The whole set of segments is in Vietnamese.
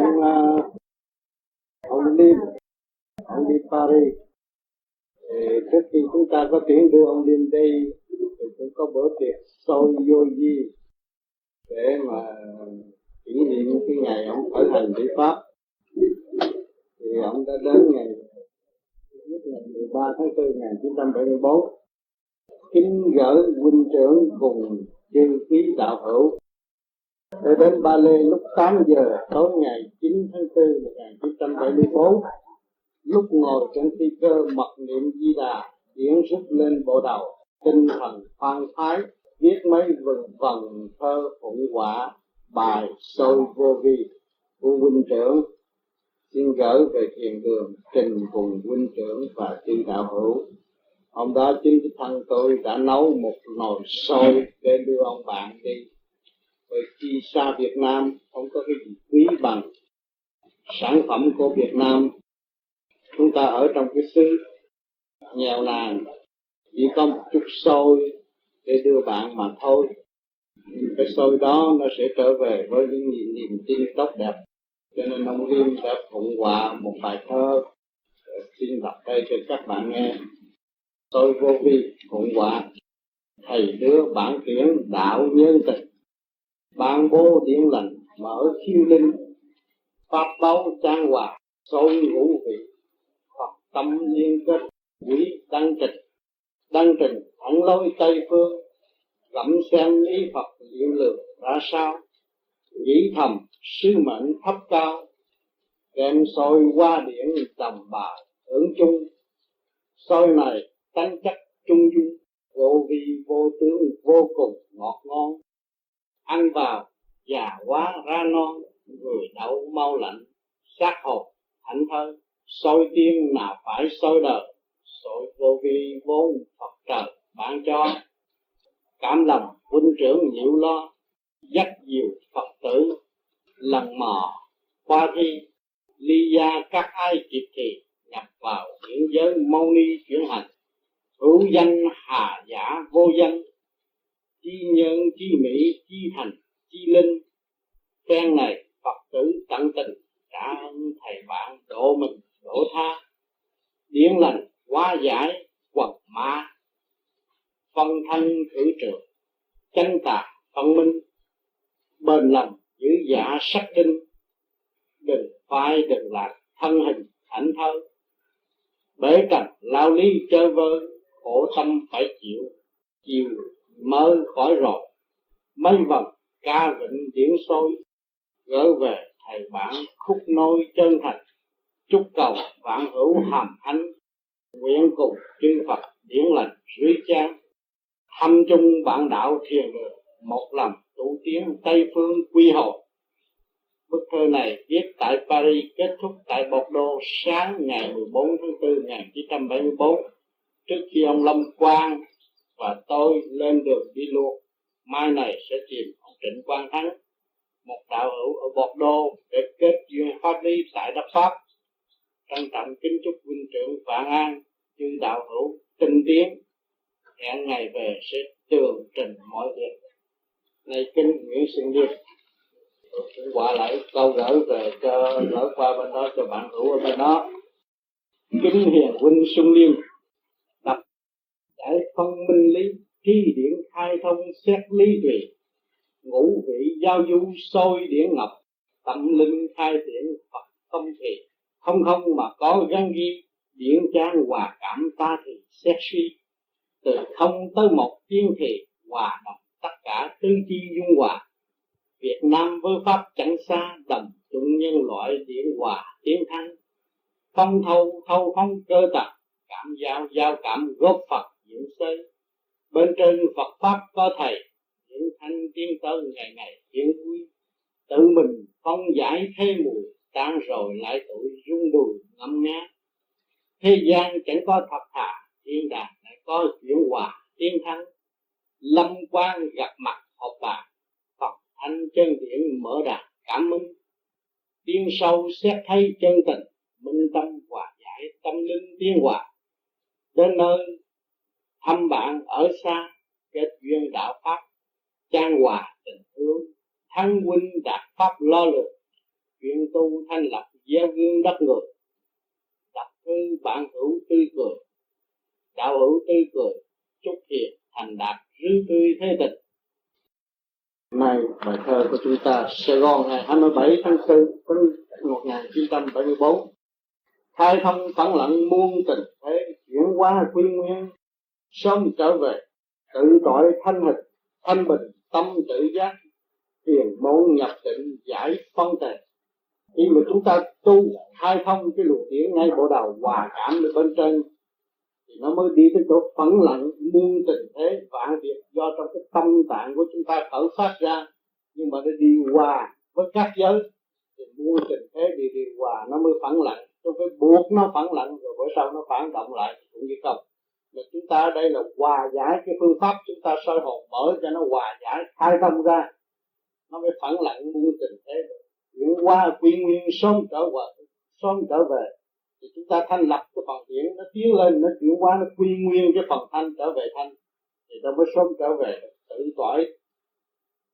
ông uh, ông Liêm ông đi Paris. Thì trước khi chúng ta có tuyển đưa ông Liêm đây thì cũng có bữa tiệc sâu vô di để mà kỷ niệm cái ngày ông khởi hành đi Pháp. Thì ông đã đến ngày ngày 13 tháng 4 1974 kính gỡ huynh trưởng cùng chư quý đạo hữu để đến Ba Lê lúc 8 giờ tối ngày 9 tháng 4 1974 lúc ngồi trên phi cơ mật niệm di đà, diễn xuất lên bộ đầu, tinh thần phan thái viết mấy vần vần thơ phụng quả bài sôi vô vi. Của huynh trưởng xin gửi về thiền đường trình cùng huynh trưởng và chư đạo hữu. Hôm đó chính thân tôi đã nấu một nồi sôi để đưa ông bạn đi bởi khi xa Việt Nam, không có cái gì quý bằng sản phẩm của Việt Nam. Chúng ta ở trong cái xứ nghèo nàn, chỉ có một chút sôi để đưa bạn mà thôi. Cái sôi đó nó sẽ trở về với những niềm tin tốt đẹp. Cho nên ông Liêm đã phụng hòa một bài thơ ờ, xin đọc đây cho các bạn nghe. Tôi vô vi phụng hòa thầy đưa bản tuyển đạo nhân tình ban bố điển lành mở khiêu linh pháp báu trang hòa sôi ngũ vị, hoặc tâm liên kết quý đăng trình. Đăng trình thẳng lối tây phương gặm xem lý phật diệu lược ra sao? Nghĩ thầm, sứ mệnh thấp cao, đem soi qua điển tầm bà hưởng chung. Soi này tánh chất trung dung, vô vi vô tướng vô cùng ngọt ngon ăn vào, già quá, ra non, người đậu mau lạnh, sát hồn thảnh thân soi tiên nào phải soi đời, soi vô vi vốn phật trời ban cho. Cảm lòng huynh trưởng nhiễu lo, dắt diều phật tử, lần mò, qua thi, ly gia các ai kịp thì nhập vào những giới mâu ni chuyển hành. Hữu danh hà giả vô danh chi nhân, chi mỹ, chi thành chi linh. Phen này phật tử tận tình trả ơn thầy bạn độ mình, độ tha. Điển lành, hóa giải quật ma. Phân thân thử trường chân tà phân minh. Bền lòng giữ giả sắc tinh đừng phai, đừng lạc, thân hình ảnh thơ bể cảnh lao ly chơi vơi khổ tâm phải chịu, chiều mơ khỏi rồi. Mấy vần ca vịnh diễn sôi gỡ về thầy bản khúc nôi chân thành. Chúc cầu vạn hữu hàm ánh nguyện cùng chư Phật điển lành dưới trang. Thăm chung bạn đạo thiền đường một lòng tụ tiến Tây phương quy hộ Bức thơ này viết tại Paris, kết thúc tại Bordeaux sáng ngày 14 tháng 4 1974 trước khi ông Lâm Quang và tôi lên đường đi luôn. Mai này sẽ tìm ông Trịnh Quang Thắng, một đạo hữu ở Bordeaux để kết duyên pháp lý tại đất Pháp. Trân trọng kính chúc huynh trưởng Vạn An, chư đạo hữu tinh tiến, hẹn ngày về sẽ tường trình mọi việc. Này kính Nguyễn Sinh Điệp cũng qua lại câu gửi về cho lỡ qua bên đó cho bạn hữu ở bên đó. Kính hiền huynh Xuân Liêm, phân minh lý, thi điển khai thông, xét lý tùy. Ngũ vị giao du sôi điển ngọc, tâm linh khai điển phật không thì không không mà có gắn ghi, điển trang hòa cảm ta thì xét suy. Từ không tới một tiên thì hòa đồng tất cả tư chi dung hòa. Việt Nam với Pháp chẳng xa, đồng chúng nhân loại điển hòa tiến thắng. Không thâu thâu không cơ tật, cảm giao giao cảm góp Phật diễn xây bên trên Phật pháp có thầy những thanh tiên tân ngày ngày hiển vui. Tự mình phong giải thế mùi tan rồi lại tội rung đùi ngâm nga. Thế gian chẳng có thật thà, thiên đàng lại có chuyển hòa tiên thắng. Lâm quan gặp mặt họp bàn Phật thanh chân điển mở đàn cảm minh tiên sâu xét thấy chân tình, minh tâm hòa giải tâm linh tiên hòa. Đến nơi thăm bạn ở xa, kết duyên đạo pháp trang hòa tình thương, thăng huynh đạt pháp lo lực chuyện tu thanh lập gieo gương đất người tập thư bạn hữu tươi cười đạo hữu tươi cười chúc thiện thành đạt rư tươi thế tình. Nay, bài thơ của chúng ta Sài Gòn ngày 27 tháng 4 năm 1974 Khai thông phẳng lặng muôn tình thế chuyển qua quy nguyên sớm trở về, tự tội thanh hình, thanh bình, tâm tự giác, tiền môn nhập định, giải phân tề. Khi mà chúng ta tu, khai thông cái luồng điển ngay bộ đầu, hòa cảm được bên trên, thì nó mới đi tới chỗ phẳng lặng, muôn tình thế, vạn việc do trong cái tâm tạng của chúng ta khởi phát ra. Nhưng mà nó đi hòa với các giới, thì muôn tình thế đi đi hòa, nó mới phẳng lặng. Tôi phải buộc nó phẳng lặng, rồi bữa sau nó phản động lại, cũng như không mà chúng ta ở đây là hòa giải cái phương pháp chúng ta soi hồn mở cho nó hòa giải, khai tâm ra. Nó mới phẳng lặng muôn tình thế được chuyển qua quy nguyên sống trở về sống trở về, thì chúng ta thanh lập cái phần điển, nó tiến lên, nó chuyển qua nó quy nguyên cái phần thanh trở về thanh. Thì nó mới sống trở về tự tỏi,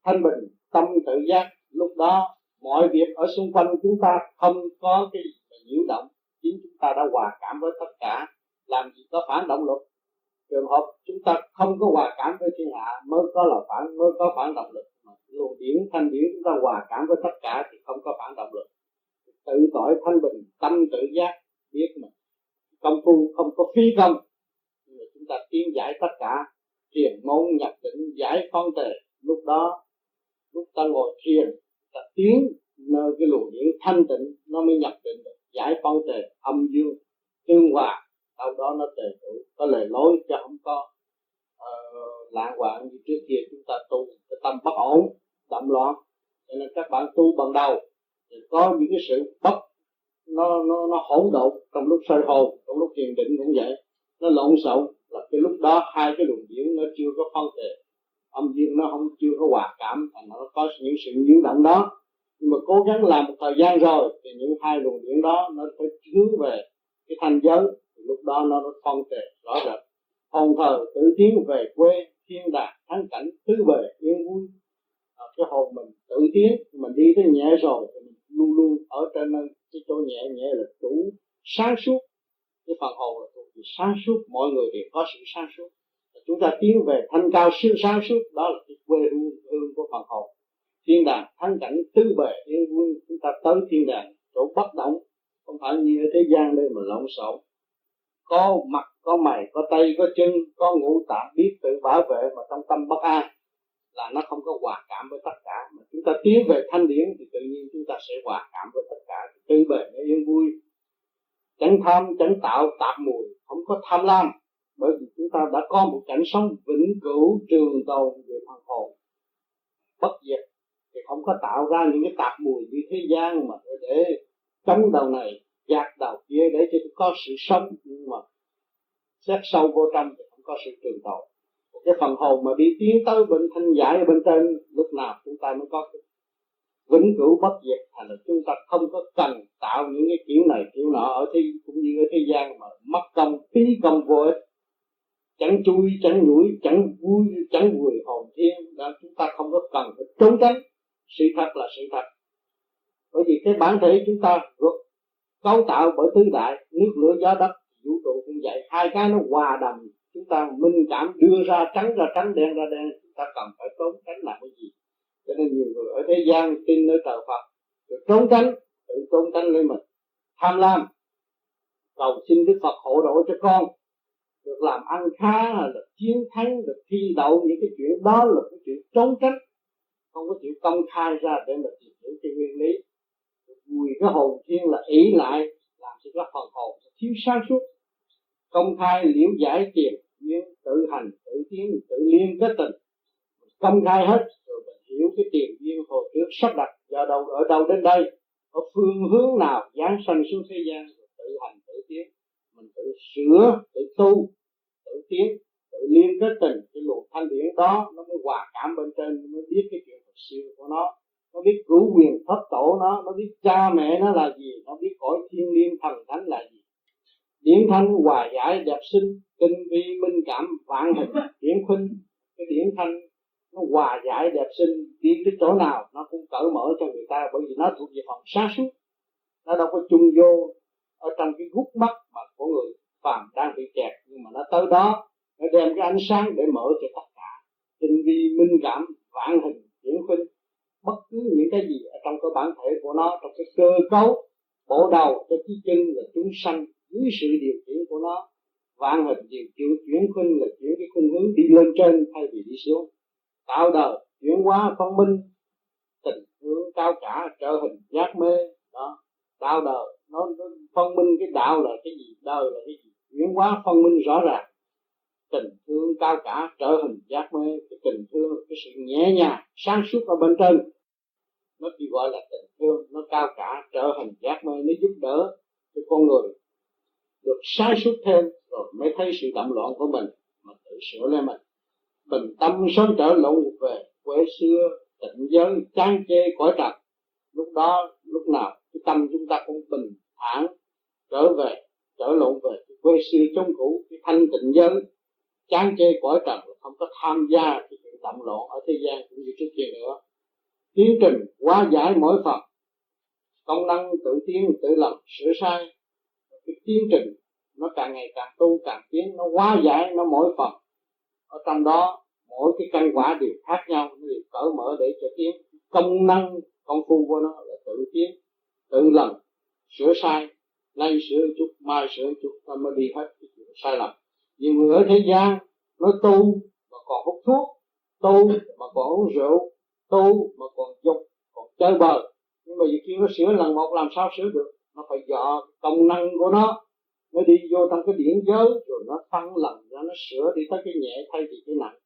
thanh bình, tâm tự giác. Lúc đó, mọi việc ở xung quanh chúng ta không có cái nhiễu động. Chính chúng ta đã hòa cảm với tất cả làm gì có phản động lực? Trường hợp chúng ta không có hòa cảm với thiên hạ, mới có là phản, mới có phản động lực. Mà luồng điển, thanh điển chúng ta hòa cảm với tất cả thì không có phản động lực. Tự tội thanh bình, tâm tự giác, biết mình. Công phu không có phí công. Nhưng mà chúng ta tiến giải tất cả thiền môn nhập định, giải phân tề. Lúc đó, lúc ta ngồi thiền, ta tiến nơi cái luồng điển thanh tịnh, nó mới nhập định được, giải phân tề, âm dương, tương hòa sau đó nó tề đủ có lời lối cho không có ờ, uh, lạng hoạn như trước kia chúng ta tu cái tâm bất ổn động loạn. Cho nên các bạn tu bằng đầu thì có những cái sự bất nó nó nó hỗn độn trong lúc soi hồn trong lúc thiền định cũng vậy. Nó lộn xộn là cái lúc đó hai cái luồng điển nó chưa có phân tề. Âm dương nó không chưa có hòa cảm thành nó có những sự nhiễu động đó. Nhưng mà cố gắng làm một thời gian rồi thì những hai luồng điển đó nó phải hướng về cái thanh giới lúc đó nó nó thể rõ rệt. Hồn thờ tự tiến về quê thiên đàng thắng cảnh tứ bề yên vui. À, cái hồn mình tự tiến mình đi tới nhẹ rồi thì mình luôn luôn ở trên cái chỗ nhẹ nhẹ là chủ sáng suốt. Cái phần hồn là thuộc sáng suốt mọi người đều có sự sáng suốt. Chúng ta tiến về thanh cao siêu sáng suốt đó là cái quê hương hương của phần hồn. Thiên đàng thắng cảnh tứ bề yên vui. Chúng ta tới thiên đàng chỗ bất động. Không phải như ở thế gian đây mà lộn xộn có mặt, có mày, có tay, có chân, có ngũ tạng biết tự bảo vệ mà trong tâm bất an là nó không có hòa cảm với tất cả. Mà chúng ta tiến về thanh điển thì tự nhiên chúng ta sẽ hòa cảm với tất cả. Tư bề nó yên vui. Tránh tham tránh tạo tạp mùi, không có tham lam. Bởi vì chúng ta đã có một cảnh sống vĩnh cửu trường tồn về phần hồn. Bất diệt thì không có tạo ra những cái tạp mùi như thế gian mà để chống đầu này gạt đầu kia để cho có sự sống, nhưng mà xét sâu vô trong thì không có sự trường tồn. Cái phần hồn mà đi tiến tới bên thanh giải ở bên trên, lúc nào chúng ta mới có cái vĩnh cửu bất diệt. Thành là chúng ta không có cần tạo những cái kiểu này, kiểu nọ ở thế cũng như ở thế gian mà mất công, phí công vô ích. Chẳng chui, chẳng nhủi, chẳng vui chẳng vui hồn thiên đó chúng ta không có cần phải trốn tránh. Sự thật là sự thật. Bởi vì cái bản thể chúng ta vượt cấu tạo bởi tứ đại, nước, lửa, gió, đất, vũ trụ cũng vậy. Hai cái nó hòa đồng, chúng ta minh cảm đưa ra trắng ra trắng, đen ra đen, chúng ta cần phải trốn tránh làm cái gì. Cho nên nhiều người ở thế gian tin nơi trời Phật được trốn tránh, tự trốn tránh lên mình. Tham lam, cầu xin Đức Phật hộ độ cho con, được làm ăn khá, được chiến thắng, được thi đậu những cái chuyện đó là cái chuyện trốn tránh. Không có chịu công khai ra để mà tìm hiểu cái nguyên lý người cái hồn thiên là ý lại, làm cho cái phần hồn thiếu sáng suốt. Công khai liễu giải tiền duyên tự hành tự tiến tự liên kết tình. Công khai hết, rồi mình hiểu cái tiền duyên hồi trước sắp đặt do đâu, ở đâu đến đây ở phương hướng nào giáng sanh xuống thế gian, rồi tự hành tự tiến. Mình tự sửa, tự tu tự tiến, tự liên kết tình, cái luồng thanh điển đó, nó mới hòa cảm bên trên mới biết cái chuyện thật siêu của nó nó biết cửu quyền thất tổ nó nó biết cha mẹ nó là gì, nó biết cõi thiên liêng thần thánh là gì. Điển thanh hòa giải đẹp sinh tinh vi, minh cảm, vạn hình, điển khuynh. Cái điển thanh nó hòa giải đẹp sinh, đi tới chỗ nào nó cũng cởi mở cho người ta, bởi vì nó thuộc về phần sáng suốt. Nó đâu có chung vô ở trong cái gút mắt mà của người phàm đang bị kẹt, nhưng mà nó tới đó, nó đem cái ánh sáng để mở cho tất cả. Tinh vi, minh cảm, vạn hình, điển khuynh bất cứ những cái gì ở trong cái bản thể của nó trong cái cơ cấu bộ đầu cho cái chân là chúng sanh dưới sự điều khiển của nó vạn hình điều chuyển chuyển khuynh là chuyển cái khuynh hướng đi lên trên thay vì đi xuống. Tạo đời chuyển hóa phân minh tình hướng cao cả trở hình giác mê đó. Tạo đời nó, nó phân minh cái đạo là cái gì đời là cái gì. Chuyển hóa phân minh rõ ràng. Tình thương cao cả trở hình giác mê cái tình thương cái sự nhẹ nhàng sáng suốt ở bên trên nó chỉ gọi là tình thương, nó cao cả, trở thành giác mê, nó giúp đỡ cho con người được sáng suốt thêm, rồi mới thấy sự tạm loạn của mình mà tự sửa lên mình. Bình tâm sớm trở lộn về quê xưa, tịnh giới, chán chê, cõi trần. Lúc đó, lúc nào, cái tâm chúng ta cũng bình thản trở về, trở lộn về quê xưa trong cũ, cái thanh tịnh giới, chán chê, cõi trần. Không có tham gia cái chuyện tạm loạn ở thế gian cũng như trước kia nữa tiến trình hóa giải mỗi phần. Công năng tự tiến, tự lập, sửa sai. Cái tiến trình nó càng ngày càng tu, càng tiến, nó hóa giải nó mỗi phần. Ở trong đó, mỗi cái căn quả đều khác nhau, nó đều cởi mở để cho tiến. Công năng, công phu của nó là tự tiến, tự lần sửa sai. Nay sửa chút, mai sửa chút, ta mới đi hết cái chuyện sai lầm. Nhiều người ở thế gian, nó tu mà còn hút thuốc, tu mà còn uống rượu tu mà còn dục, còn chơi bời. Nhưng mà khi nó sửa lần một làm sao sửa được? Nó phải dò công năng của nó. Nó đi vô trong cái điển giới, rồi nó phân lần ra, nó sửa đi tới cái nhẹ thay vì cái nặng.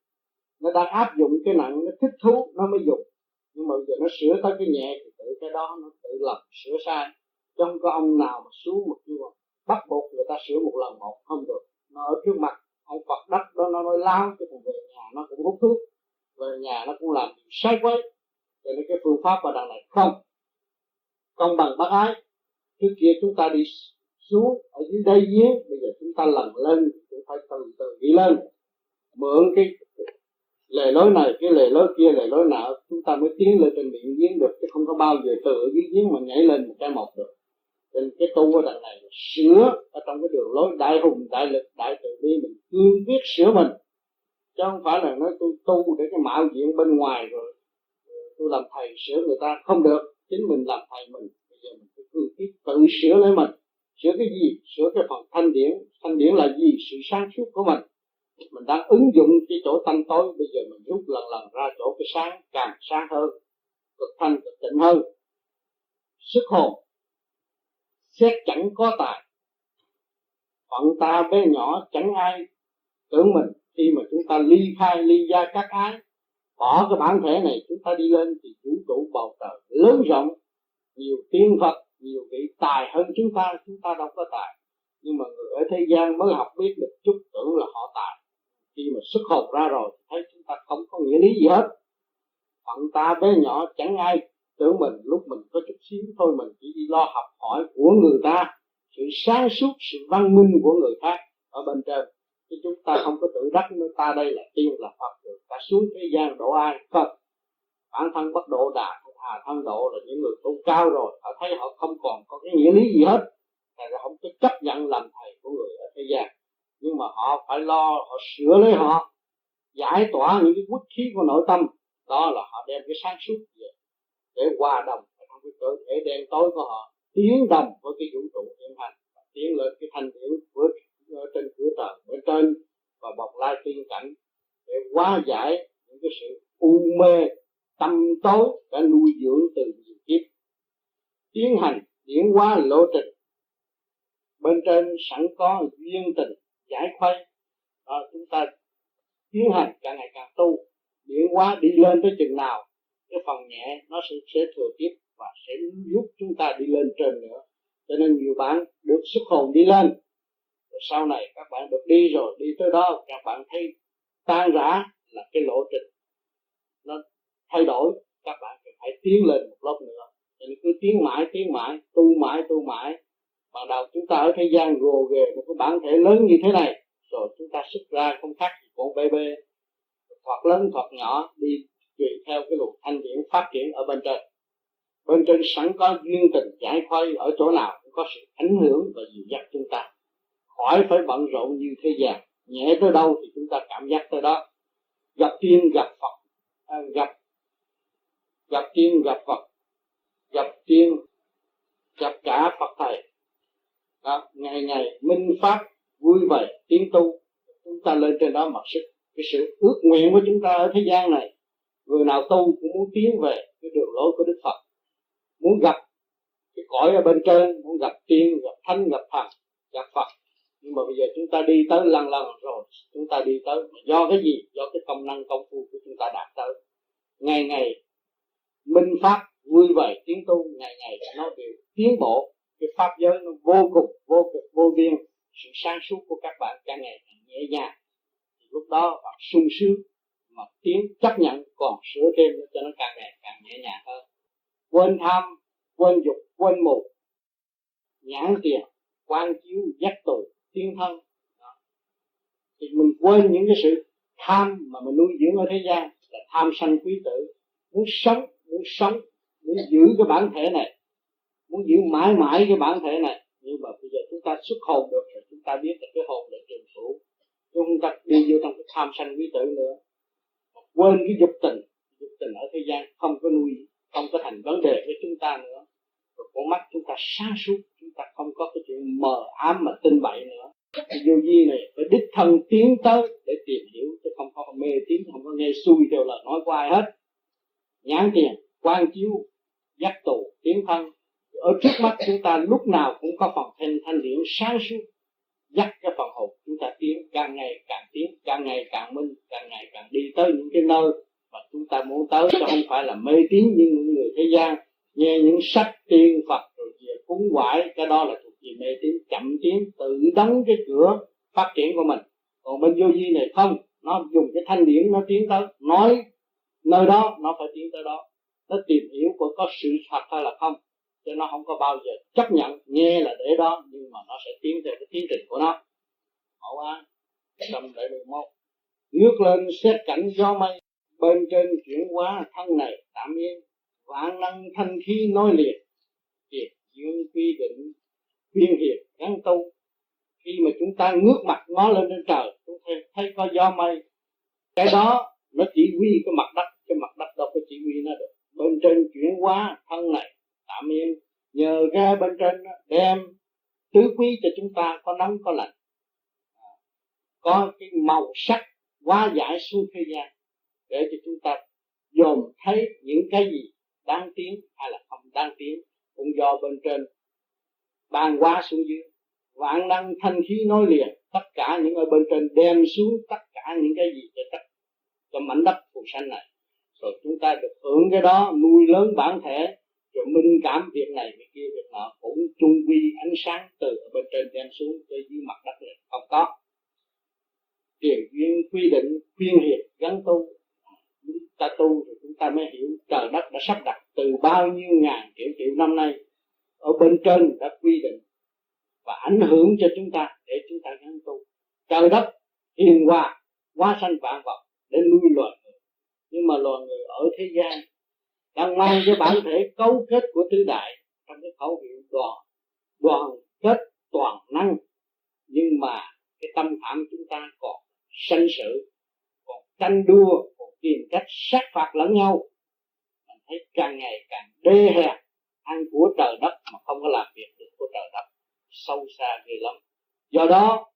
Nó đang áp dụng cái nặng, nó thích thú, nó mới dùng nhưng mà giờ nó sửa tới cái nhẹ, thì tự cái đó nó tự lập, sửa sai. Chứ không có ông nào mà xuống một chưa bắt buộc người ta sửa một lần một, không được. Nó ở trước mặt, ông Phật đất đó, nó nói lao cái thằng về nhà, nó cũng hút thuốc về nhà nó cũng làm sai quấy. Cho nên cái phương pháp ở đằng này không công bằng bác ái. Trước kia chúng ta đi xuống ở dưới đây giếng, bây giờ chúng ta lần lên cũng phải từ từ đi lên. Mượn cái lề lối này, cái lề lối kia, lề lối nào chúng ta mới tiến lên trên miệng giếng được, chứ không có bao giờ từ ở dưới giếng mà nhảy lên một cái một được. Nên cái tu ở đằng này sửa ở trong cái đường lối đại hùng, đại lực, đại từ bi, mình cương quyết sửa mình chứ không phải là nói tôi tu để cái mạo diện bên ngoài rồi, tôi làm thầy sửa người ta. Không được, chính mình làm thầy mình. Bây giờ mình phải cương quyết tự sửa lấy mình. Sửa cái gì? Sửa cái phần thanh điển. Thanh điển là gì? Sự sáng suốt của mình. Mình đang ứng dụng cái chỗ tanh tối, bây giờ mình rút lần lần ra chỗ cái sáng, càng sáng hơn, cực thanh, cực tịnh hơn. Sức hồn, xét chẳng có tài. Phận ta bé nhỏ chẳng ai tưởng mình khi mà chúng ta ly khai, ly gia các ái, bỏ cái bản thể này, chúng ta đi lên thì vũ trụ bầu trời lớn rộng. Nhiều tiên phật, nhiều vị tài hơn chúng ta chúng ta đâu có tài. Nhưng mà người ở thế gian mới học biết được chút tưởng là họ tài. Khi mà xuất hồn ra rồi thấy chúng ta không có nghĩa lý gì hết. Phận ta bé nhỏ chẳng ai tưởng mình, lúc mình có chút xíu thôi, mình chỉ đi lo học hỏi của người ta, sự sáng suốt, sự văn minh của người khác ở bên trên chứ chúng ta không có tự đắc nữa. Ta đây là tiên, là phật rồi. Ta xuống thế gian độ ai phật bản thân bất độ đà hà thân độ là những người tu cao rồi. Họ thấy họ không còn có cái nghĩa lý gì hết. Là không có chấp nhận làm thầy của người ở thế gian. Nhưng mà họ phải lo, họ sửa lấy họ. Giải tỏa những cái quốc khí của nội tâm. Đó là họ đem cái sáng suốt về để hòa đồng. Trong cái cơ thể đen tối của họ. Tiến đồng với cái vũ trụ hiện hành. Tiến lên cái thanh điển của trên cửa trời ở trên và bọc lai tiên cảnh để hóa giải những cái sự u mê tâm tối đã nuôi dưỡng từ nhiều kiếp. Tiến hành diễn hóa lộ trình. Bên trên sẵn có duyên tình giải khuây. Đó, chúng ta tiến hành càng ngày càng tu diễn hóa đi lên tới chừng nào cái phần nhẹ nó sẽ, sẽ thừa tiếp và sẽ giúp chúng ta đi lên trên nữa. Cho nên nhiều bạn được xuất hồn đi lên rồi sau này các bạn được đi rồi, đi tới đó, các bạn thấy tan rã là cái lộ trình. Nó thay đổi, các bạn phải tiến lên một lớp nữa. Cho nên cứ tiến mãi tiến mãi, tu mãi tu mãi. Ban đầu chúng ta ở thế gian gồ ghề một cái bản thể lớn như thế này, rồi chúng ta xuất ra không khác gì con bê bê. Hoặc lớn hoặc nhỏ, đi tùy theo cái luật thanh điển phát triển ở bên trên. Bên trên sẵn có duyên tình, giải khuây ở chỗ nào cũng có sự ảnh hưởng và dịu dắt khỏi phải bận rộn như thế gian. Nhẹ tới đâu thì chúng ta cảm giác tới đó. Gặp tiên gặp phật. À, gặp gặp tiên gặp phật. Gặp tiên gặp cả phật thầy. Đó, ngày ngày minh pháp vui vẻ tiến tu. Chúng ta lên trên đó mặc sức. Cái sự ước nguyện của chúng ta ở thế gian này người nào tu cũng muốn tiến về cái đường lối của đức phật. Muốn gặp cái cõi ở bên trên muốn gặp tiên gặp thánh gặp thần gặp phật nhưng mà bây giờ chúng ta đi tới lần lần rồi, chúng ta đi tới mà do cái gì? Do cái công năng công phu của chúng ta đạt tới. Ngày ngày minh pháp vui vẻ tiến tu, ngày ngày nó đều tiến bộ, cái pháp giới nó vô cùng, vô cực, vô biên. Sự sáng suốt của các bạn càng ngày càng nhẹ nhàng. Thì lúc đó bạn sung sướng mà tiến chấp nhận còn sửa thêm cho nó càng ngày càng nhẹ nhàng hơn. Quên tham, quên dục, quên mù, nhãn tiền, quan chiếu, giác tù tiên thân. Đó. thì mình quên những cái sự tham mà mình nuôi dưỡng ở thế gian là tham sanh quý tử. Muốn sống muốn sống, muốn giữ cái bản thể này, muốn giữ mãi mãi cái bản thể này. Nhưng mà bây giờ chúng ta xuất hồn được rồi, chúng ta biết là cái hồn là trường phủ chúng ta đi vô trong cái tham sanh quý tử nữa. Quên cái dục tình. Dục tình ở thế gian không có nuôi, không có thành vấn đề với chúng ta nữa con mắt chúng ta sáng suốt, chúng ta không có cái chuyện mờ ám mà tin bậy nữa. Cái vô vi này phải đích thân tiến tới để tìm hiểu, chứ không có mê tín, không có nghe xui theo lời nói của ai hết. Nhãn tiền, quan chiếu dắt tù, tiến thân. Ở trước mắt chúng ta lúc nào cũng có phần thanh thanh điển sáng suốt, dắt cái phần hồn chúng ta tiến, càng ngày càng tiến, càng ngày càng minh, càng ngày càng đi tới những cái nơi mà chúng ta muốn tới. Chứ không phải là mê tín như những người thế gian nghe những sách tiên phật rồi về cúng quải, cái đó là thuộc về mê tín, chậm tiến, tự đóng cái cửa phát triển của mình. Còn bên vô vi này không, nó dùng cái thanh điển nó tiến tới, nói nơi đó, nó phải tiến tới đó. Nó tìm hiểu của có sự thật hay là không cho nó không có bao giờ chấp nhận, nghe là để đó, nhưng mà nó sẽ tiến theo cái tiến trình của nó. Mẫu a năm bảy mười một. Nước lên, xét cảnh gió mây, bên trên chuyển hóa thân này, tạm yên vạn năng thanh khí nói liền kiệt dương quy định viên hiệp gắn tu. Khi mà chúng ta ngước mặt ngó lên trên trời, chúng ta thấy có gió mây. Cái đó nó chỉ huy cái mặt đất, cái mặt đất đâu có chỉ huy nó được. Bên trên chuyển hóa thân này, tạm yên nhờ ra bên trên đem tứ quý cho chúng ta, có nóng có lạnh. Có cái màu sắc hóa giải xuống thế gian, để cho chúng ta dòm thấy những cái gì đáng tiến hay là không đáng tiến cũng do bên trên ban qua xuống dưới. Vạn năng thanh khí nói liền, tất cả những ở bên trên đem xuống tất cả những cái gì cho tất cho mảnh đất phù sanh này. Rồi chúng ta được hưởng cái đó, nuôi lớn bản thể, rồi minh cảm việc này, việc kia, việc nọ, cũng chung quy ánh sáng từ ở bên trên đem xuống tới dưới mặt đất này. Không có tiền duyên quy định, khuyên hiệp gắn tu. Chúng ta tu thì chúng ta mới hiểu trời đất đã sắp đặt từ bao nhiêu ngàn triệu triệu năm nay ở bên trên đã quy định và ảnh hưởng cho chúng ta để chúng ta gắn tu. Trời đất, hiền hòa, hóa sanh vạn vật để nuôi loài người. Nhưng mà loài người ở thế gian đang mang cái bản thể cấu kết của tứ đại trong cái khẩu hiệu đoàn đoàn kết toàn năng. Nhưng mà cái tâm phạm chúng ta còn sanh sự, còn tranh đua, còn tìm cách sát phạt lẫn nhau thấy càng ngày càng đê hèn ăn của trời đất mà không có làm việc được của trời đất. Sâu xa ghê lắm. Do đó,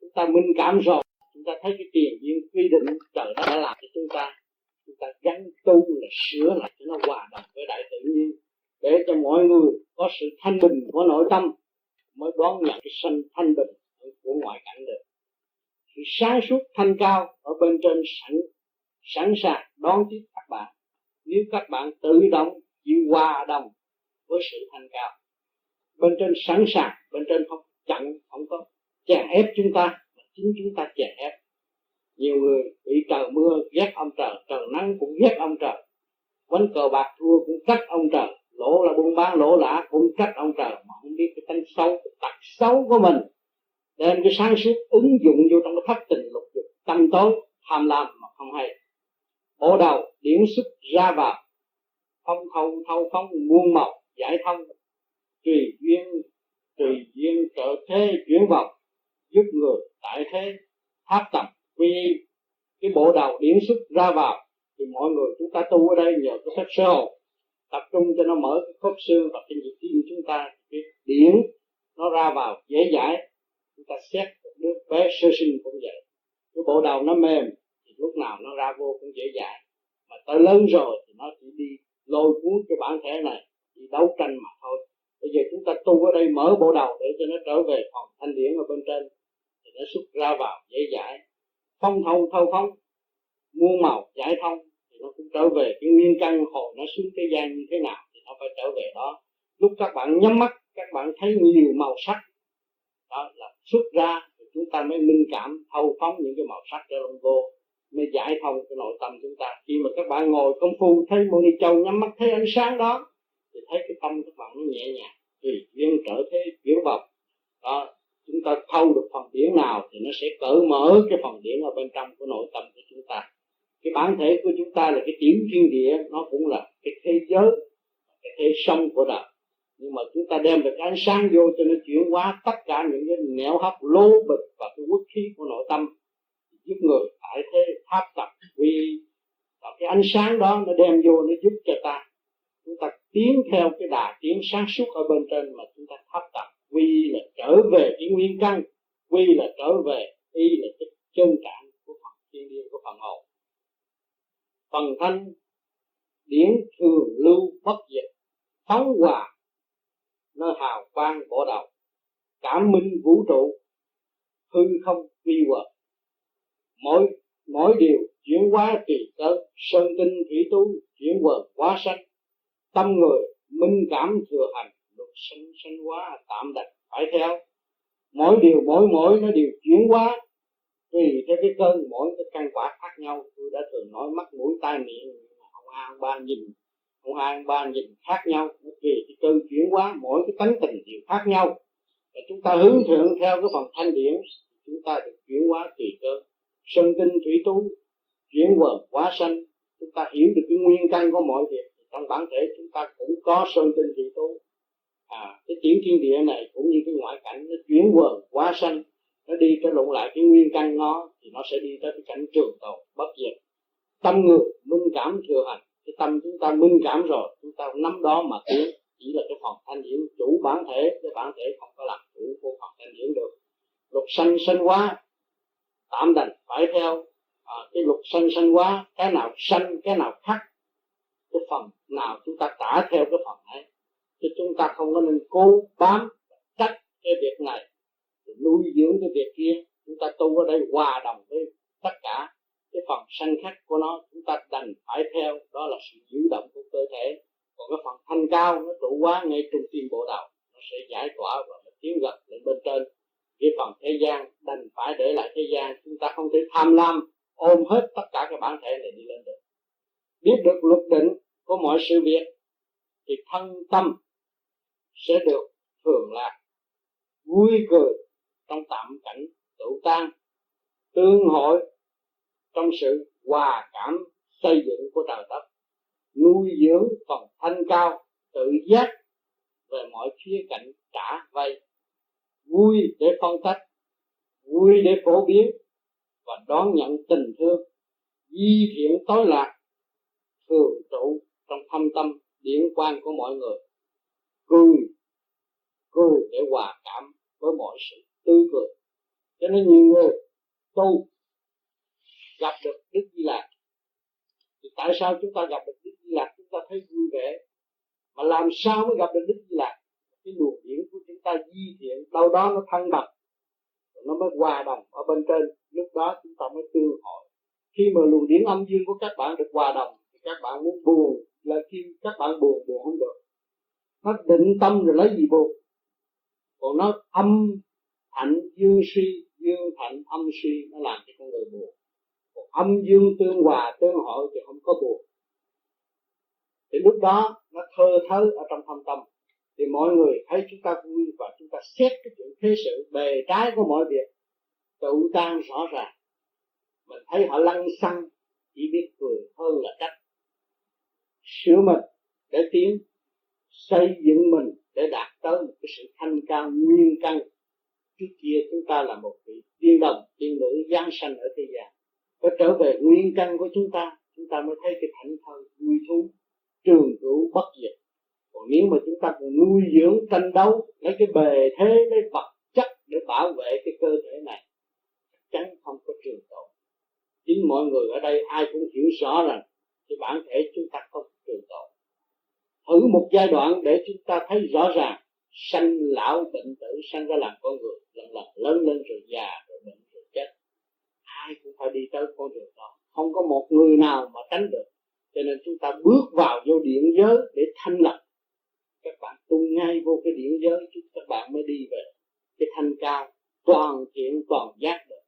chúng ta minh cảm rồi. Chúng ta thấy cái tiền duyên quy định trời đất đã làm cho chúng ta. Chúng ta gắn tu là sửa lại cho nó hòa đồng với đại tự nhiên. Để cho mọi người có sự thanh bình của nội tâm, mới đón nhận cái sanh thanh bình của ngoại cảnh được. Sự sáng suốt thanh cao ở bên trên sẵn sẵn sàng đón tiếp các bạn nếu các bạn tự động chịu hòa đồng với sự thanh cao, bên trên sẵn sàng, bên trên không chặn không có chèn ép chúng ta, mà chính chúng ta chèn ép. Nhiều người bị trời mưa ghét ông trời trời nắng cũng ghét ông trời quánh cờ bạc thua cũng trách ông trời, lỗ là buôn bán, lỗ lã cũng trách ông trời, mà không biết cái tánh xấu, cái tật xấu của mình đem cái sáng suốt ứng dụng vô trong cái thất tình lục dục tâm tối, tham lam mà không hay bộ đầu điển xuất ra vào. Phong thâu thâu phong muôn màu, giải thông. Tùy duyên tùy duyên trợ thế chuyển vọng, giúp người tại thế tháp tập quy cái bộ đầu điển xuất ra vào, thì mọi người chúng ta tu ở đây nhờ cái sách sơ hồn. Tập trung cho nó mở cái khớp xương và cái nhịp tim chúng ta, cái điển nó ra vào dễ dãi. Chúng ta xét được đứa bé sơ sinh cũng vậy. Cái bộ đầu nó mềm lúc nào nó ra vô cũng dễ dàng, mà tới lớn rồi thì nó chỉ đi lôi cuốn cái bản thể này đi đấu tranh mà thôi. Bây giờ chúng ta tu ở đây mở bộ đầu để cho nó trở về phòng thanh điển ở bên trên thì nó xuất ra vào dễ dãi. Phong thông thâu phong muôn màu giải thông thì nó cũng trở về cái nguyên căn hồi nó xuống thế gian như thế nào thì nó phải trở về đó. Lúc các bạn nhắm mắt các bạn thấy nhiều màu sắc đó là xuất ra thì chúng ta mới minh cảm thâu phóng những cái màu sắc cho lông vô mới giải thông cái nội tâm chúng ta. Khi mà các bạn ngồi công phu, thấy moni châu nhắm mắt, thấy ánh sáng đó, thì thấy cái tâm các bạn nó nhẹ nhàng, thì duyên trở thế biểu bọc. Đó, chúng ta thâu được phần điển nào thì nó sẽ cởi mở cái phần điển ở bên trong của nội tâm của chúng ta. Cái bản thể của chúng ta là cái tiểu thiên địa, nó cũng là cái thế giới, cái thế sông của đời. Nhưng mà chúng ta đem được ánh sáng vô cho nó chuyển hóa tất cả những cái nẻo hấp lố bịch và cái quốc khí của nội tâm giúp người tại thế tháp tập vì và cái ánh sáng đó nó đem vô nó giúp cho ta. Chúng ta tiến theo cái đà tiến sáng suốt ở bên trên mà chúng ta thắp tập. Quy là trở về cái nguyên căn quy là trở về, y là cái chân trạng của phần thiên nhiên của phần hồn. Phần thanh, điển, thường, lưu, bất diệt, phóng hòa nó hào quang bỏ đầu, cảm minh vũ trụ, hư không, quy quật mỗi mỗi điều chuyển hóa tùy sơn tinh thủy tu chuyển quần quá sanh, tâm người minh cảm thừa hành luật sinh sinh hóa, tạm đặt phải theo. Mỗi điều, mỗi mỗi nó đều chuyển hóa, tùy theo cái cơn, mỗi cái căn quả khác nhau. Tôi đã thường nói mắt, mũi, tai, miệng ông a ông ba, nhìn ông hai ông ba, nhìn khác nhau. Nó tùy cái cơn chuyển hóa, mỗi cái tánh tình đều khác nhau. Và chúng ta hướng thượng theo cái phần thanh điển, chúng ta được chuyển hóa tùy cơ. Sân tinh thủy tú chuyển quần quá sanh ta hiểu được cái nguyên căn của mọi việc. Trong bản thể chúng ta cũng có sơn tinh thủy tố à cái tiểu thiên địa này cũng như cái ngoại cảnh nó chuyển quần quá sanh, nó đi cái lộn lại cái nguyên căn nó, thì nó sẽ đi tới cái cảnh trường tồn, bất diệt. Tâm người minh cảm thừa hành. Cái tâm chúng ta minh cảm rồi, chúng ta nắm đó mà tiến. Chỉ là cái phần thanh điển chủ bản thể, cái bản thể không có làm chủ của phần thanh điển được. Luật sanh sanh hóa, tạm đành, phải theo à, cái luật sanh sanh quá cái nào sanh cái nào khắc cái phần nào chúng ta trả theo cái phần ấy. Chứ chúng ta không có nên cố bám trách cái việc này nuôi dưỡng cái việc kia. Chúng ta tu ở đây hòa đồng với tất cả cái phần sanh khắc của nó chúng ta đành phải theo đó là sự giữ động của cơ thể. Còn cái phần thanh cao nó trụ quá ngay trung tim bộ đầu nó sẽ giải tỏa và nó tiến gần lên bên trên. Cái phần thế gian đành phải để lại thế gian chúng ta không thể tham lam ôm hết tất cả cái bản thể này đi lên được. Biết được luật định của mọi sự việc, thì thân tâm sẽ được thường lạc, vui cười trong tạm cảnh tự tan tương hội trong sự hòa cảm xây dựng của trời đất, nuôi dưỡng phần thanh cao, tự giác về mọi khía cạnh trả vay vui để phân tách vui để phổ biến và đón nhận tình thương, di thiện tối lạc, thường trụ trong thâm tâm điển quan của mọi người, cười cười để hòa cảm với mọi sự tươi cười. Cho nên nhiều người tu gặp được đức di lạc thì tại sao chúng ta gặp được đức di lạc chúng ta thấy vui vẻ. Mà làm sao mới gặp được đức di lạc cái luồng điển của chúng ta di thiện, đâu đó nó thăng bằng nó mới hòa đồng ở bên trên. Lúc đó chúng ta mới tương hội khi mà luồng điển âm dương của các bạn được hòa đồng, thì các bạn muốn buồn. Là khi các bạn buồn buồn không được. Nó định tâm rồi lấy gì buồn? Còn nó âm thạnh dương suy dương thạnh âm suy nó làm cho con người buồn. Còn âm dương tương hòa, tương hội thì không có buồn. Thì lúc đó nó thơ thớ ở trong thâm tâm thì mọi người thấy chúng ta vui và chúng ta xét cái chuyện thế sự bề trái của mọi việc. Tự tan rõ ràng. Mình thấy họ lăng xăng, chỉ biết cười hơn là trách. Sửa mình để tiến, xây dựng mình để đạt tới một cái sự thanh cao nguyên căn. Trước kia chúng ta là một vị tiên đồng, tiên nữ giáng sanh ở thế gian. Có trở về nguyên căn của chúng ta chúng ta mới thấy cái thảnh thơi, vui thú, trường cửu bất diệt còn nếu mà chúng ta còn nuôi dưỡng, tranh đấu, lấy cái bề thế, lấy vật chất để bảo vệ cái cơ thể này, chắc chắn không có trường tồn. Chính mọi người ở đây ai cũng hiểu rõ rằng cái bản thể chúng ta không trường tồn. Thử một giai đoạn để chúng ta thấy rõ ràng, sanh lão bệnh tử, sanh ra làm con người, lần lần lớn lên rồi già rồi bệnh rồi chết. Ai cũng phải đi tới con đường đó. Không có một người nào mà tránh được. Cho nên chúng ta bước vào vô điện giới để thanh lập tu ngay vô cái điểm giới chúng các bạn mới đi về cái thanh cao, toàn thiện, toàn giác được.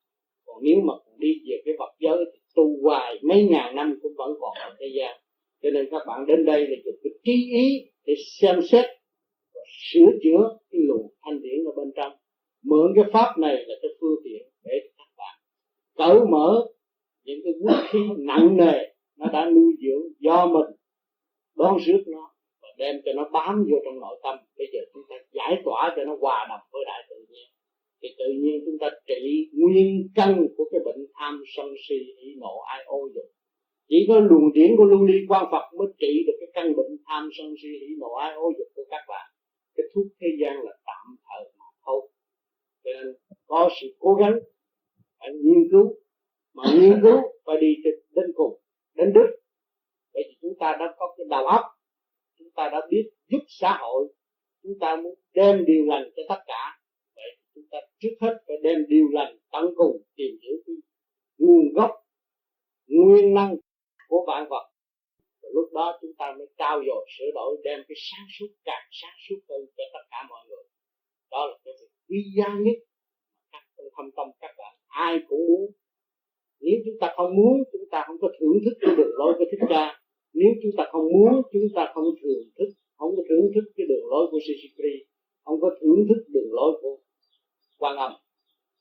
Còn nếu mà đi về cái vật giới thì tu hoài mấy ngàn năm cũng vẫn còn ở thế gian. Cho nên các bạn đến đây là dùng cái trí ý để xem xét và sửa chữa cái luồng thanh điển ở bên trong. Mượn cái pháp này là cái phương tiện để các bạn cởi mở những cái vũ khí nặng nề nó đã nuôi dưỡng do mình đón rước nó đem cho nó bám vô trong nội tâm. Bây giờ chúng ta giải tỏa cho nó hòa đồng với đại tự nhiên. Thì tự nhiên chúng ta trị nguyên căn của cái bệnh tham sân si ý nộ, ai ô dục. Chỉ có luồng điển của lưu ly quan phật mới trị được cái căn bệnh tham sân si hỉ nộ, ai ô dục của các bạn. Cái thuốc thế gian là tạm thời mà thôi. Cho nên có sự cố gắng, phải nghiên cứu. Mà nghiên cứu phải đi đến cùng, đến đức. Bởi vì chúng ta đã có cái đầu óc ta đã biết giúp xã hội, chúng ta muốn đem điều lành cho tất cả. Vậy chúng ta trước hết phải đem điều lành tận cùng tìm hiểu cái nguồn gốc, nguyên năng của vạn vật. Và lúc đó chúng ta mới trao dồi, sửa đổi, đem cái sáng suốt, càng sáng suốt hơn cho tất cả mọi người. Đó là cái việc quý giá nhất các trong thâm tâm, các bạn ai cũng muốn. Nếu chúng ta không muốn, chúng ta không có thưởng thức cái đường lối của thích ca nếu chúng ta không muốn, chúng ta không thưởng thức, không có thưởng thức cái đường lối của Sisipri không có thưởng thức đường lối của quan âm.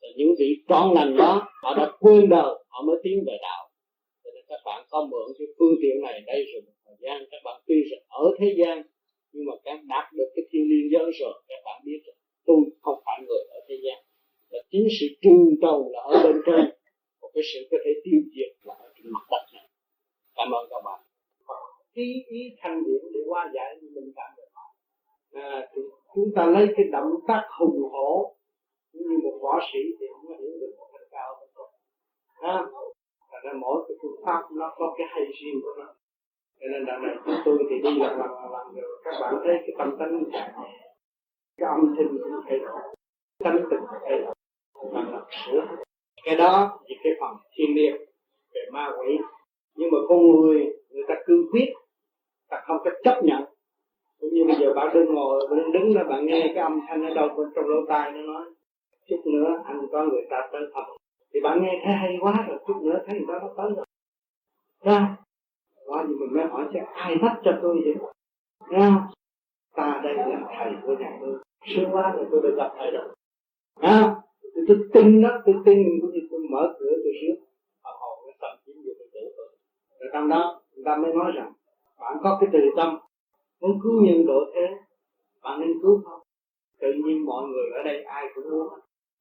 Và những vị trọn lành đó, họ đã quên đời, họ mới tiến về đạo. Các bạn có mượn cái phương tiện này đây rồi một thời gian, các bạn tuy rằng ở thế gian, nhưng mà các đạt được cái thiên liên giới rồi, các bạn biết rồi tôi không phải người ở thế gian. Là chính sự trường tồn là ở bên trên, một cái sự có thể tiêu diệt là ở trên mặt đất này. Cảm ơn các bạn ý ý thanh điển để qua giải như mình cảm được à, thì chúng ta lấy cái động tác hùng hổ như một võ sĩ thì không có hiểu được một cách cao à, ra mỗi cái phương pháp nó có cái hay riêng của nó. Cho nên đằng này chúng tôi thì đi làm làm làm được. Các bạn thấy cái tâm tánh cái âm thanh cũng thay đổi tâm tình thay đổi lần làm sửa cái đó thì cái phần thiên liêng về ma quỷ. Nhưng mà con người người ta cương quyết ta không có chấp nhận. Cũng như bây giờ bạn đứng ngồi bạn đứng là bạn nghe cái âm thanh ở đâu bên trong lỗ tai nó nói chút nữa anh có người ta tới thăm. Thì bạn nghe thấy hay quá rồi chút nữa thấy người ta nó tới rồi. Ra. Qua thì mình mới hỏi chứ ai bắt cho tôi vậy? Ra. Ta đây là thầy của nhà tôi. Sướng quá rồi tôi được gặp thầy rồi. À, thì tôi tin đó tôi tin cũng như tôi mở cửa tôi sướng. Họ hồn cái tâm chiếm vô cái cửa tôi rồi trong đó người ta mới nói rằng bạn có cái từ tâm, muốn cứu nhân độ thế, bạn nên cứu không? Tự nhiên mọi người ở đây ai cũng muốn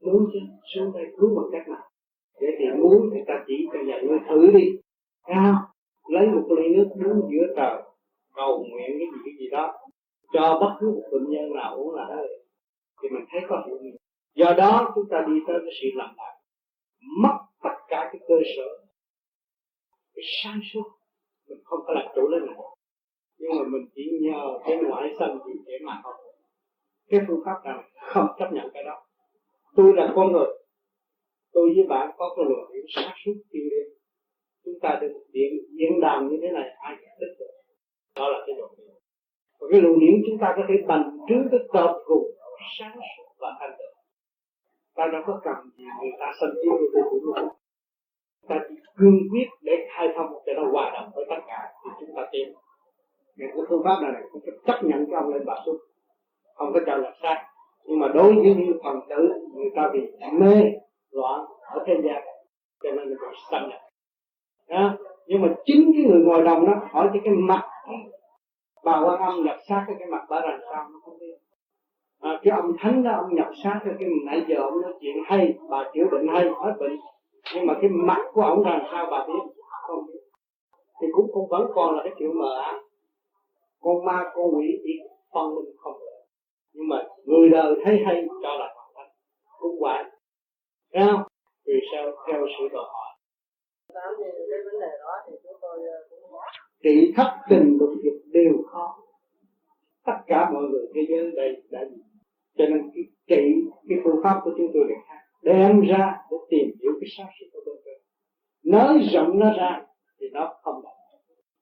muốn chứ xuống đây cứu bằng cách nào? Để thì muốn thì ta chỉ cho nhà ngươi thử đi. Thấy không? Lấy một ly nước uống giữa trời, cầu nguyện cái gì cái gì đó, cho bất cứ một bệnh nhân nào uống là đó thì mình thấy có hiệu nghiệm. Do đó chúng ta đi tới cái sự làm lại mất tất cả cái cơ sở cái sáng suốt mình không có làm chủ lấy mình nhưng mà mình chỉ nhờ cái ngoại sanh gì để mà thôi cái phương pháp nào không chấp nhận cái đó. Tôi là con người. Tôi với bạn có cái luận điểm sáng suốt thiên liêng. Chúng ta được điện diễn đàn như thế này ai giải thích được? Đó là cái luận điểm và cái luận điểm chúng ta có thể bằng chứng, cái tột cùng sáng suốt và thanh tịnh. Ta đâu có cần gì người ta sân chiếu như ta cũng ta chỉ cương quyết để khai thông để nó hòa đồng với tất cả thì chúng ta tin. Cái phương pháp này, cũng phải chấp nhận cái ông lên bà xuất không có cho là sai nhưng mà đối với những phần tử người ta bị mê loạn ở thế gian cho nên là bị xâm nhập. Đó. nhưng mà chính cái người ngồi đồng đó hỏi cho cái mặt bà quan âm nhập sát cái mặt bà làm sao nó không biết. À, cái ông thánh đó ông nhập sát cái cái nãy giờ ông nói chuyện hay bà chữa bệnh hay hết bệnh nhưng mà cái mặt của ông làm sao bà biết? Không biết. Thì cũng cũng vẫn còn là cái chuyện mờ ám. Con ma con quỷ chỉ phân minh không được. Nhưng mà người đời thấy hay, cho là hoàn thành cũng vậy thấy không? Vì sao? Theo sự đòi hỏi. Trị thất tình lục dục đều khó. Tất cả mọi người thế giới đây đã cho nên cái trị cái phương pháp của chúng tôi là khác đem ra để tìm hiểu cái sáng suốt của bên trên. Nới rộng nó ra thì nó không động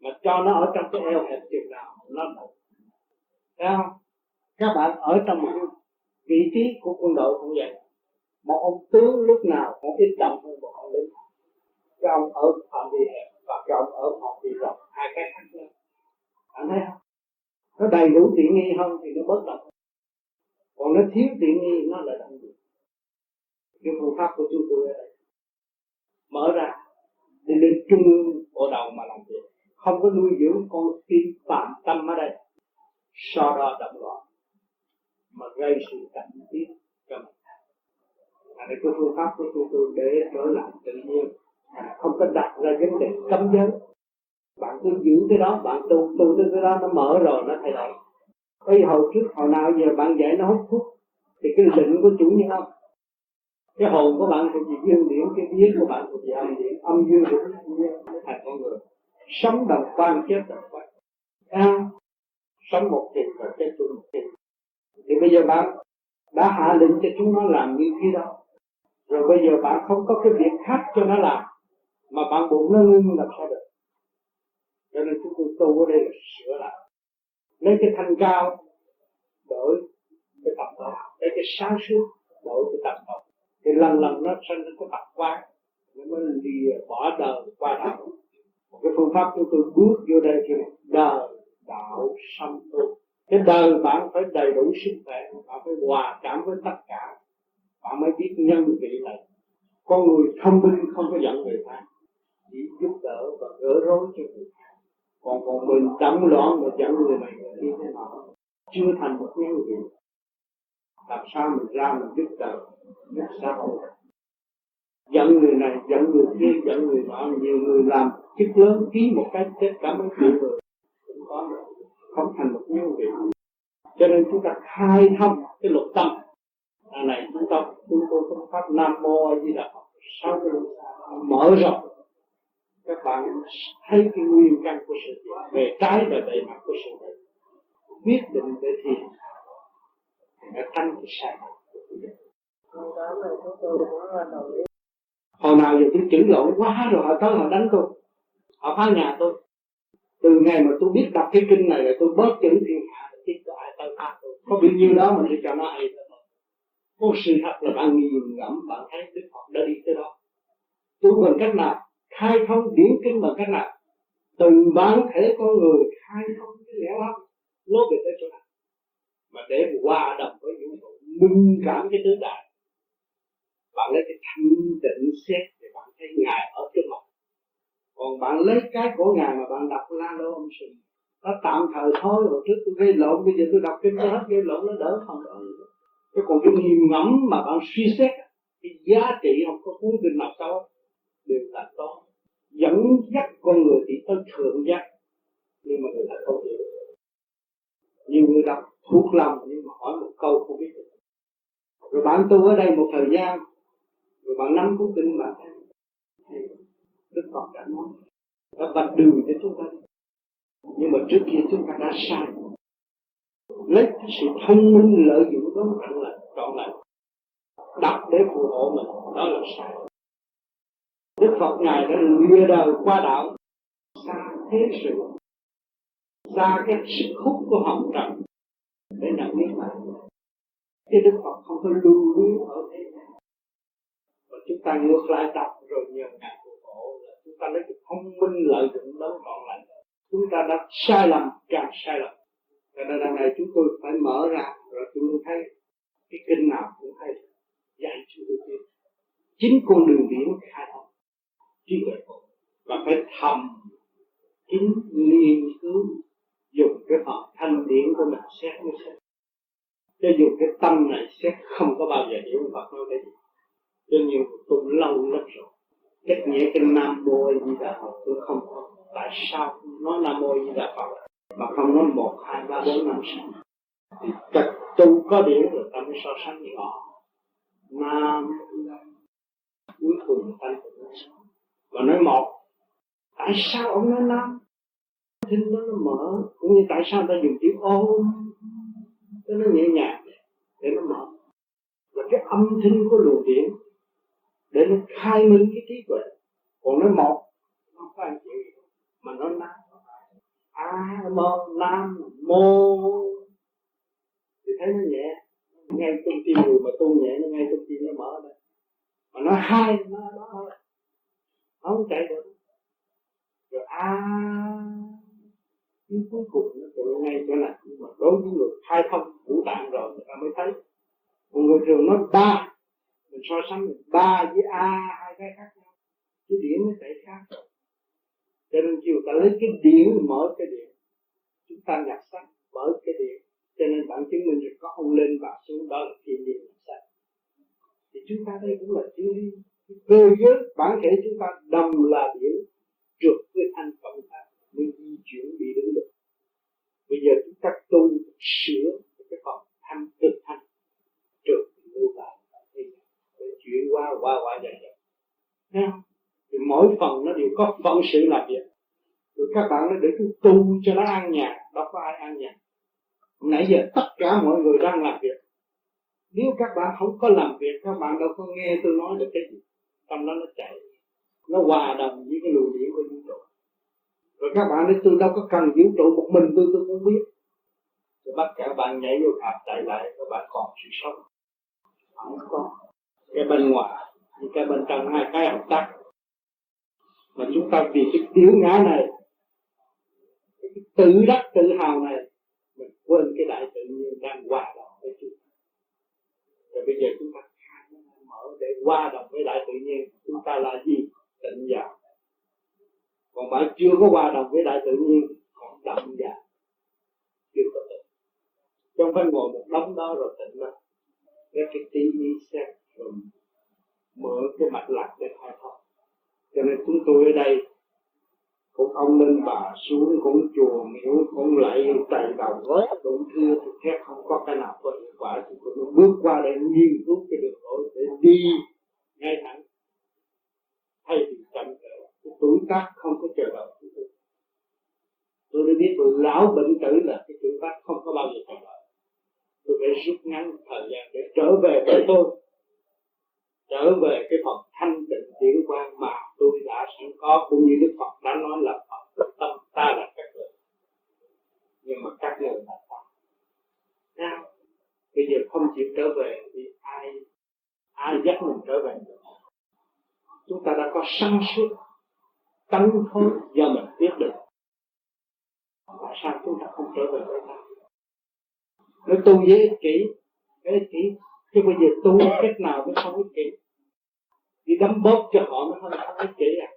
mà cho nó ở trong cái eo hẹp chừng nào nó động thấy không? Các bạn ở trong một vị trí của quân đội cũng vậy. Một ông tướng lúc nào cũng ít động hơn một ông lính. Cái ông ở phạm vi hẹp và cái ông ở phạm vi rộng. Hai cái khác nhau. Bạn thấy không? Nó đầy đủ tiện nghi hơn thì nó bớt động. Còn nó thiếu tiện nghi, nó lại động được cái phương pháp của chúng tôi ở đây mở ra đi lên trung ương bộ đầu mà làm việc. Không có nuôi dưỡng con tim phạm tâm ở đây. Sau đó động loạn mà gây sự cảnh tiết cho mình. Là cái phương pháp của chúng tôi để trở lại tự nhiên. À, không có đặt ra vấn đề cấm giới. Bạn cứ giữ cái đó, bạn tu tu tới cái đó, nó mở rồi, nó thay đổi. Bây hồi trước, hồi nào giờ bạn dạy nó hút thuốc, thì cái định của chủ nhân không cái hồn của bạn thuộc về dương điển cái vía của bạn thuộc về âm điển. Âm dương điển thành con người. Sống đồng quan chết đồng quan. À, sống một thì và chết chung một thì thì bây giờ bạn đã hạ lệnh cho chúng nó làm như thế đó. Rồi bây giờ bạn không có cái việc khác cho nó làm mà bạn buộc nó ngưng làm sao được. Cho nên chúng tôi tu ở đây là sửa lại. Lấy cái thanh cao đổi cái tập đó. Lấy cái sáng suốt đổi cái tập đó thì lần lần nó sanh ra cái tập quán. Nó mới đi bỏ đời qua đạo một cái phương pháp chúng tôi bước vô đây thì đời đạo sanh tu. Cái đời bạn phải đầy đủ sức khỏe bạn phải hòa cảm với tất cả. Bạn mới biết nhân vị này con người thông minh, không có giận người khác. Chỉ giúp đỡ và gỡ rối cho người khác. Còn còn mình đắm loạn mà giận người này như thế nào? Chưa thành một nhân vị làm sao mình ra mình giúp đỡ? Giúp xã hội dẫn người này, dẫn người kia, dẫn người nọ nhiều người làm chức lớn, ký một cái chết cả mấy triệu người cũng có không thành một nhân vị cho nên chúng ta khai thông cái luật tâm. À này, chúng ta, chúng tôi có pháp nam mô a di đà phật. Sau cái mở rộng, các bạn thấy cái nguyên căn của sự việc về trái và bề mặt của sự việc quyết định để thiền để tăng cái sai hồi nào giờ tôi chửi lộn quá rồi, họ tới họ đánh tôi. Họ phá nhà tôi. Từ ngày mà tôi biết đọc cái kinh này là tôi bớt chữ thiên hạ chứ có ai tới phá tôi. Có bao nhiêu đó mà tôi cho nó hay có sự thật là bạn nghiền ngẫm, bạn thấy đức phật đã đi tới đó. Tôi bằng cách nào? Khai thông điển kinh bằng cách nào? Từ bản thể con người khai thông cái lẽ lắm lối về tới chỗ nào? Mà để hòa đồng với vũ trụ minh cảm cái tứ đại bạn lấy cái thanh tịnh xét thì bạn thấy ngài ở trước mặt. Còn bạn lấy cái của ngài mà bạn đọc la lô ông sừng nó tạm thời thôi rồi trước tôi gây lộn, bây giờ tôi đọc kinh cho hết, gây lộn nó đỡ không đó chứ còn cái nghiền ngẫm mà bạn suy xét, cái giá trị không có cuốn kinh nào đâu đều là to dẫn dắt con người thì tới thượng giác, nhưng mà người ta không hiểu. Nhiều người đọc thuộc lòng, nhưng mà hỏi một câu không biết được. Rồi bạn tu ở đây một thời gian rồi bạn nắm cuốn kinh bạn thấy Đức Phật đã nói đã vạch đường cho chúng ta. Nhưng mà trước kia chúng ta đã sai. Lấy cái sự thông minh lợi dụng đó trọn là trọn là đặt để phù hộ mình, đó là sai. Đức Phật Ngài đã lìa đời qua đạo, xa thế sự, xa cái sức hút của hồng trần để nhận biết lại. Cái Đức Phật không có lưu luyến ở thế chúng ta ngược lại đọc rồi nhờ ngài của khổ là chúng ta lấy cái thông minh lợi dụng đó còn lại. Chúng ta đã sai lầm, càng sai lầm. Cho nên đằng này chúng tôi phải mở ra rồi chúng tôi thấy cái kinh nào cũng hay. Dạy chúng tôi biết. Chính con đường biển khai thông. Trí tuệ và phải thầm chính nghiên cứu dùng cái phần thanh điển của mình xét mới xét cho dù cái tâm này xét không có bao giờ hiểu Phật nói cái gì cho nhiều tu lâu lắm rồi. Cách nghĩa cái nam mô di đà phật tôi không có. Tại sao nói nam mô di đà phật? Mà không nói một, hai, ba, bốn, năm, sáu. Thì cách tu có điểm rồi ta mới so sánh với họ. Nam cuối cùng ta và nói một, tại sao ông nói nam? Thinh nó nó mở, cũng như tại sao ta dùng chữ ôm? Cho nó nhẹ nhàng, để nó mở. Và cái âm thanh của luồng điện để nó khai minh cái trí tuệ. Còn nói một không có anh chị mà nó nam a mô nam, mô. Thì thấy nó nhẹ, ngay trong tim người mà tu nhẹ, nó ngay trong tim nó mở đây mà nó hai, nó nó nó không chạy được. Rồi a, nhưng cuối cùng nó tự ngay chỗ này. Nhưng mà đối với người khai thông vũ tạng rồi, người ta mới thấy. Một người thường nó ba so sánh ba với a, hai cái khác nhau. Cái điển nó chạy khác rồi. Cho nên chiều ta lấy cái điển mở cái điển chúng ta nhặt sách, mở cái điển cho nên bạn chứng minh được có ông lên và xuống, đó là thiên nhiên nhặt sách. Thì chúng ta đây cũng là thiên nhiên. Cơ giới, bản thể chúng ta đồng là điển trượt với thanh cộng ta mới di chuyển đi đứng được. Bây giờ chúng ta tu sửa cái phần thanh thực thanh trượt lưu lại chuyển qua qua qua dần dần. Thấy không? Thì mỗi phần nó đều có phận sự làm việc rồi các bạn nói để cứ tu cho nó an nhàn, đâu có ai an nhàn. Nãy giờ tất cả mọi người đang làm việc. Nếu các bạn không có làm việc, các bạn đâu có nghe tôi nói được cái gì. Tâm đó nó chạy. Nó hòa đồng với cái luồng điển của vũ trụ. Rồi các bạn nói, tôi đâu có cần vũ trụ một mình tôi tôi không biết. Rồi bắt cả bạn nhảy vô hạt chạy lại, các bạn còn sự sống. Không có cái bên ngoài với cái bên trong hai cái hợp tác. Mà chúng ta vì cái tiểu ngã này cái tự đắc tự hào này mình quên cái đại tự nhiên đang hòa đồng với chúng ta. Rồi bây giờ chúng ta mở để hòa đồng với đại tự nhiên chúng ta là gì? Tịnh vào còn bạn chưa có hòa đồng với đại tự nhiên còn đậm giả, chưa có tịnh trong phải ngồi một đống đó rồi tịnh mà cái cái tí xem rồi mở cái mạch lạc để khai thông cho nên chúng tôi ở đây, cũng ông lên bà xuống, cũng chùa miếu, cũng lại chạy đầu. Cũng thưa thứ thì thét không có cái nào có hiệu quả. Thì cũng bước qua để nghiên cứu cái đường lối để đi. Ngay thẳng. Thay vì chậm trễ, cái tuổi tác không có chờ đợi chúng tôi. Tôi đã biết lão bệnh tử là cái tuổi tác không có bao giờ chờ đợi. Tôi phải rút ngắn thời gian để trở về với tôi trở về cái phần thanh tịnh tiến quan mà tôi đã sẵn có, cũng như Đức Phật đã nói là Phật tâm ta là các người. Nhưng mà các người là Phật sao bây giờ không chịu trở về thì ai ai dắt mình trở về được? Chúng ta đã có sáng suốt, tánh thối do mình biết được. Tại sao chúng ta không trở về với ta? Nó tu với ích kỷ cái ích kỷ chứ bây giờ tu cách nào mới không ích kỷ đi đấm bóp cho họ nó không không ích à.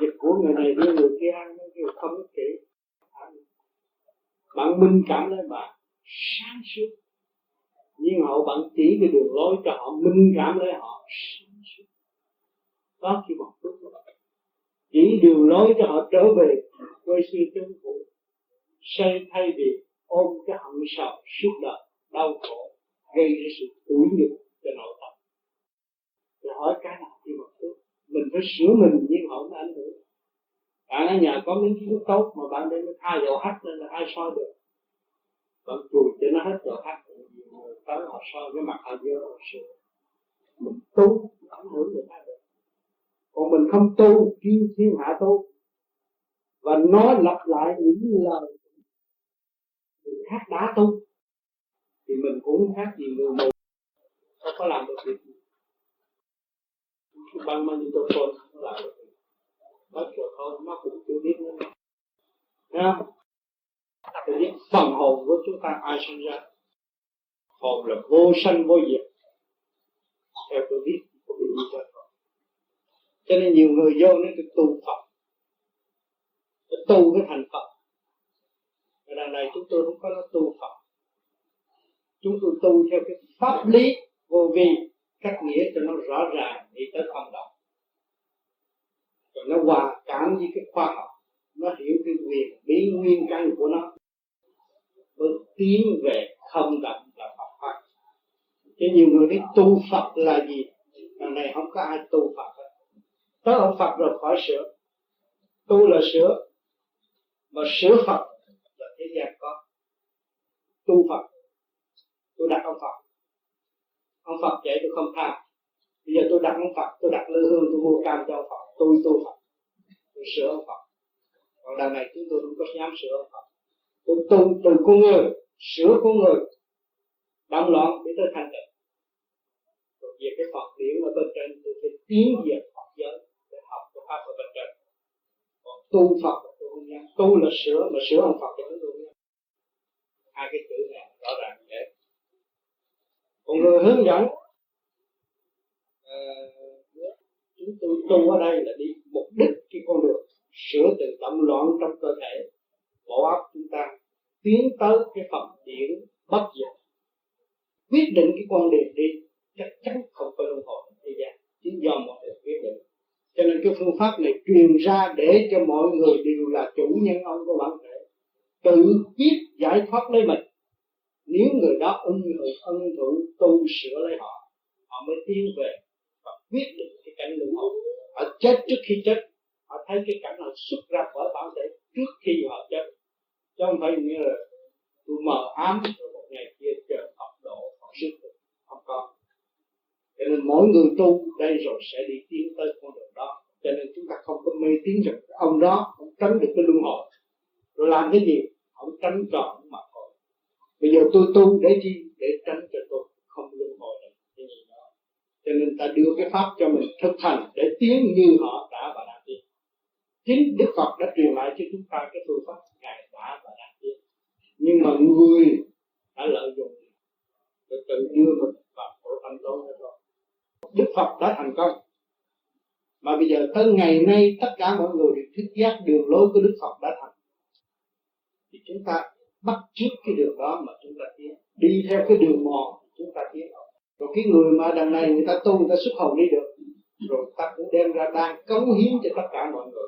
Việc của người này đưa người kia ăn nó kêu không ích kỹ. Bạn minh cảm lên bạn. Sáng suốt. Nhưng hậu bạn chỉ cái đường lối cho họ, minh cảm lấy họ. Sáng suốt. Đó khi một phút chỉ đường lối cho họ trở về quê sư chân phụ xây thay vì ôm cái hận sầu, suốt đời, đau khổ, gây ra sự tủi nhục cho nội thì hỏi cái nào khi một chút mình phải sửa mình nhưng họ mới ảnh hưởng. Bạn ở nhà có miếng kiến tốt mà bạn đem thay dầu hắt nên là ai soi được? Bạn chùi cho nó hết dầu hắt, tới họ soi cái mặt họ dơ họ sửa. Mình tu ảnh hưởng người ta được. Còn mình không tu kiên thiên hạ tu. Và nói lặp lại những lời người khác đã tu, thì mình cũng khác gì người mù. Không có làm được việc gì băng mang tôi thôi không làm rồi nói chuyện thôi nó cũng chưa biết nữa nha. Thì những phần hồn của chúng ta ai sinh ra? Hồn là vô sanh vô diệt, Theo tôi biết của vị cho Cho nên nhiều người vô nó cái tu Phật. Cái tu cái thành Phật. Và đằng này chúng tôi không có nó tu Phật. Chúng tôi tu theo cái pháp lý vô vi cách nghĩa cho nó rõ ràng đi tới không động rồi nó hòa cảm với cái khoa học, nó hiểu cái quyền bí nguyên căn của nó. Mới tiến về không động là Phật pháp. Chứ nhiều người biết tu Phật là gì? Lần này không có ai tu Phật hết. Tới ông Phật rồi khỏi sửa. Tu là sửa, mà sửa Phật là thế gian có. Tu Phật tôi đặt ông Phật ông Phật dạy tôi không tham. Bây giờ tôi đặt ông Phật, tôi đặt lư hương, tôi mua cam cho ông Phật. Tôi tu Phật. Tôi sửa ông Phật. Còn đằng này chúng tôi không có dám sửa ông Phật. Tôi tu từ con người, sửa con người động loạn để tôi thành tựu còn về cái Phật điển ở bên trên, tôi phải tiến về Phật giới để học cái pháp ở bên trên. Còn tu Phật tôi không dám. Tu là sửa, mà sửa ông Phật thì tôi không dám. Hai cái chữ này rõ ràng còn người hướng dẫn à, chúng tôi tu ở đây là đi mục đích cái con đường sửa từ tâm loạn trong cơ thể bộ óc chúng ta tiến tới cái phẩm điển bất diệt. Quyết định cái con đường đi chắc chắn không có luân hồi thế gian chỉ do mọi người quyết định. Cho nên cái phương pháp này truyền ra để cho mọi người đều là chủ nhân ông của bản thể tự biết giải thoát lấy mình nếu người đó ân hưởng ân thụ tu sửa lấy họ họ mới tiến về và biết được cái cảnh luân hồi họ chết trước khi chết, họ thấy cái cảnh họ xuất ra khỏi bản thể trước khi họ chết. Chứ không phải như là tôi mờ ám rồi một ngày kia chờ học độ học sức không có. Cho nên mỗi người tu đây rồi sẽ đi tiến tới con đường đó. Cho nên chúng ta không có mê tín rằng ông đó không tránh được cái luân hồi. Rồi làm cái gì? Không tránh trọn mà bây giờ tôi tu để chi? Để tránh cho tôi không luân hồi được. Cái gì đó. Cho nên ta đưa cái pháp cho mình thực hành để tiến như họ đã và đang tiến. Chính Đức Phật đã truyền lại cho chúng ta cái phương pháp ngài đã và đang tiến. Nhưng mà người đã lợi dụng. Để tự đưa mình vào khổ thành công đó Đức Phật đã thành công. Mà bây giờ tới ngày nay tất cả mọi người đều thức giác đường lối của Đức Phật đã thành. Thì chúng ta bắt trước cái đường đó mà chúng ta tiến. Đi theo cái đường mòn chúng ta tiến rồi cái người mà đằng này người ta tu, người ta xuất hồn đi được. Rồi ta cũng đem ra đang cống hiến cho tất cả mọi người